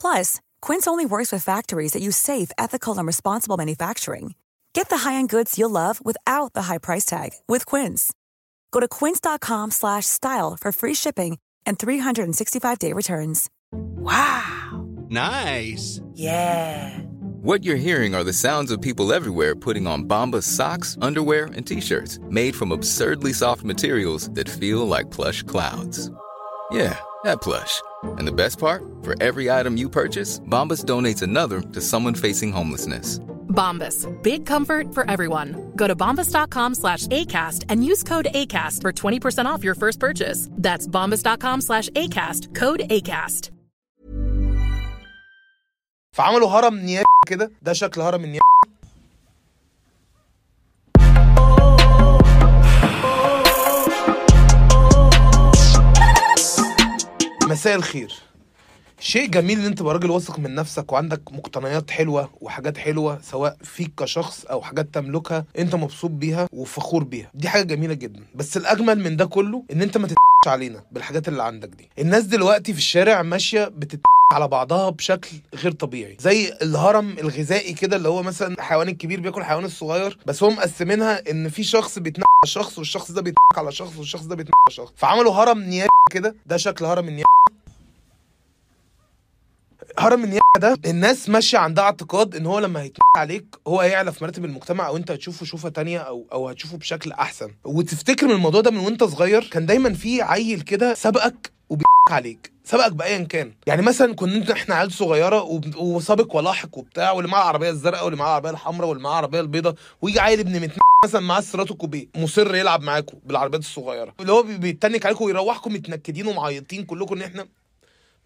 Plus, Quince only works with factories that use safe, ethical, and responsible manufacturing. Get the high-end goods you'll love without the high price tag with Quince. Go to quince.com slash style for free shipping and 365-day returns. Wow. Nice. Yeah. What you're hearing are the sounds of people everywhere putting on Bombas socks, underwear, and t-shirts made from absurdly soft materials that feel like plush clouds. Yeah, that plush. And the best part? For every item you purchase, Bombas donates another to someone facing homelessness. Bombas. Big comfort for everyone. Go to bombas.com slash ACAST and use code ACAST for 20% off your first purchase. That's bombas.com slash ACAST. Code ACAST. فعملوا هرم نيابي كده ده شكل هرم النيابي مساء الخير. شيء جميل إن أنت تبقى راجل واثق من نفسك وعندك مقتنيات حلوة وحاجات حلوة سواء فيك كشخص أو حاجات تملكها أنت مبسوط بيها وفخور بيها. دي حاجة جميلة جدا. بس الأجمل من ده كله إن أنت ما تتش علينا بالحاجات اللي عندك دي. الناس دلوقتي في الشارع ماشية بتت على بعضها بشكل غير طبيعي. زي الهرم الغذائي كده اللي هو مثلا الحيوان الكبير بياكل الحيوان الصغير بس هم مقسمينها إن في شخص بيتنقل على شخص والشخص ده بيتنقل على شخص والشخص ده بيتنقل على شخص. فعملوا هرم نيابي كده. ده شكل هرم النيابي هرم النيابة ده الناس ماشية عندها اعتقاد إن هو لما هيتنقل عليك هو هيعلى في مراتب المجتمع أو أنت هتشوفه شوفة تانية أو أو هتشوفه بشكل أحسن. وتفتكر من الموضوع ده من وأنت صغير كان دايما في عيل كده سبقك وبي عليك سبقك بايا كان. يعني مثلا كنا إحنا عيال صغيرة وسابق ولاحق وبتاع واللي معاه العربية الزرقاء واللي معاه العربية الحمراء واللي معاه العربية البيضاء ويجي عيل ابن متن مثلا معاه السيراتو كوبيه مصر يلعب معاكم بالعربيات الصغيرة. اللي هو بي- بيتنك عليكم ويروحكم متنكدين ومعيطين كلكم إن إحنا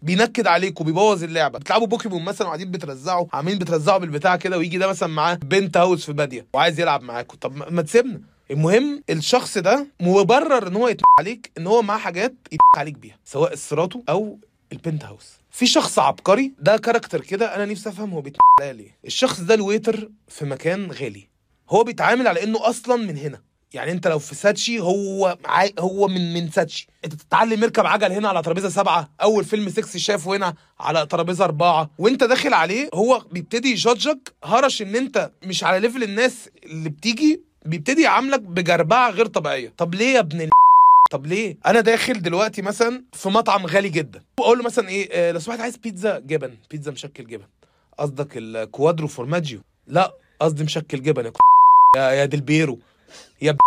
بينكد عليكم وبيبوظ اللعبة. بتلعبوا بوكيمون مثلا وقاعدين بترزعوا عاملين بترزعوا بالبتاع كده ويجي ده مثلا معاه بنت هاوس في بادية وعايز يلعب معاكم طب ما- تسيبنا. المهم الشخص ده مبرر إن هو يتنك عليك إن هو معاه حاجات يتنك عليك بيها سواء السيراتو أو ال penthouse. في شخص عبقري ده character كده أنا نفسي افهم هو عليا ليه؟ الشخص ده ال waiter في مكان غالي. هو بيتعامل على إنه أصلا من هنا. يعني انت لو في ساتشي هو. هو من من ساتشي. انت تتعلم يركب عجل هنا على ترابيزة سبعة أول فيلم سكس شافه هنا على ترابيزة أربعة. وانت داخل عليه هو بيبتدي ي judge ك هرش إن انت مش على level الناس اللي بتيجي بيبتدي يعاملك بجربعة غير طبيعية. طب ليه يا ابن. طب ليه؟ أنا داخل دلوقتي مثلا في مطعم غالي جدا. واقول له مثلا إيه آه لو سمحت عايز بيتزا جبن. بيتزا مشكل جبن. قصدك ال quattro formaggi. لا قصدي مشكل جبن. يا يا يا دلبيرو يا ب...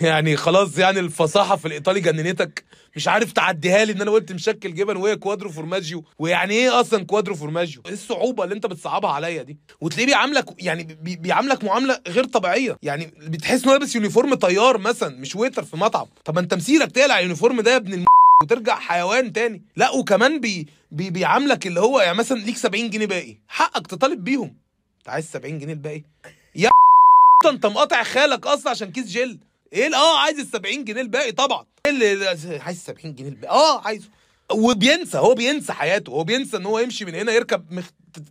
يعني خلاص يعني الفصاحة في الإيطالي جننتك. مش عارف تعديها لي إن أنا قلت مشكل جبن وهي quattro formaggi. ويعني إيه أصلا quattro formaggi؟ إيه الصعوبة اللي أنت بتصعبها عليا دي؟ وتلاقيه بيعاملك يعني بي... بيعاملك معاملة غير طبيعية. يعني بتحس انه لابس uniform طيار مثلا مش waiter في مطعم. طب أنت مسيرك تقلع ال uniform ده يا ابن الم... وترجع حيوان تاني. لا وكمان بي... بي... بيعاملك اللي هو يعني مثلا ليك 70 جنيه باقي. حقك تطالب بيهم. أنت عايز 70 جنيه الباقي؟ يا أنت مقاطع خالك أصلا عشان كيس جل إيه ال- آه عايز ال 70 جنيه الباقي طبعا. إيه اللي عايز 70 جنيه الباقي. آه عايزه. وبينسى هو بينسى حياته. هو بينسى إن هو يمشي من هنا يركب مخ...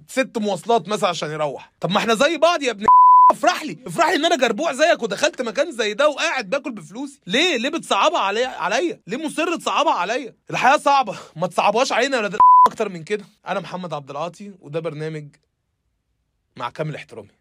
ست مواصلات مثلا عشان يروح. طب ما إحنا زي بعض يا ابن افرح لي. افرح لي إن أنا جربوع زيك ودخلت مكان زي ده وقاعد باكل بفلوسي. ليه؟ ليه بتصعبها عليا؟ عليا. ليه مصر تصعبها عليا؟ الحياة صعبة. ما تصعبهاش علينا يا ولاد أكتر من كده. أنا محمد عبد العاطي وده برنامج مع كامل احترامي.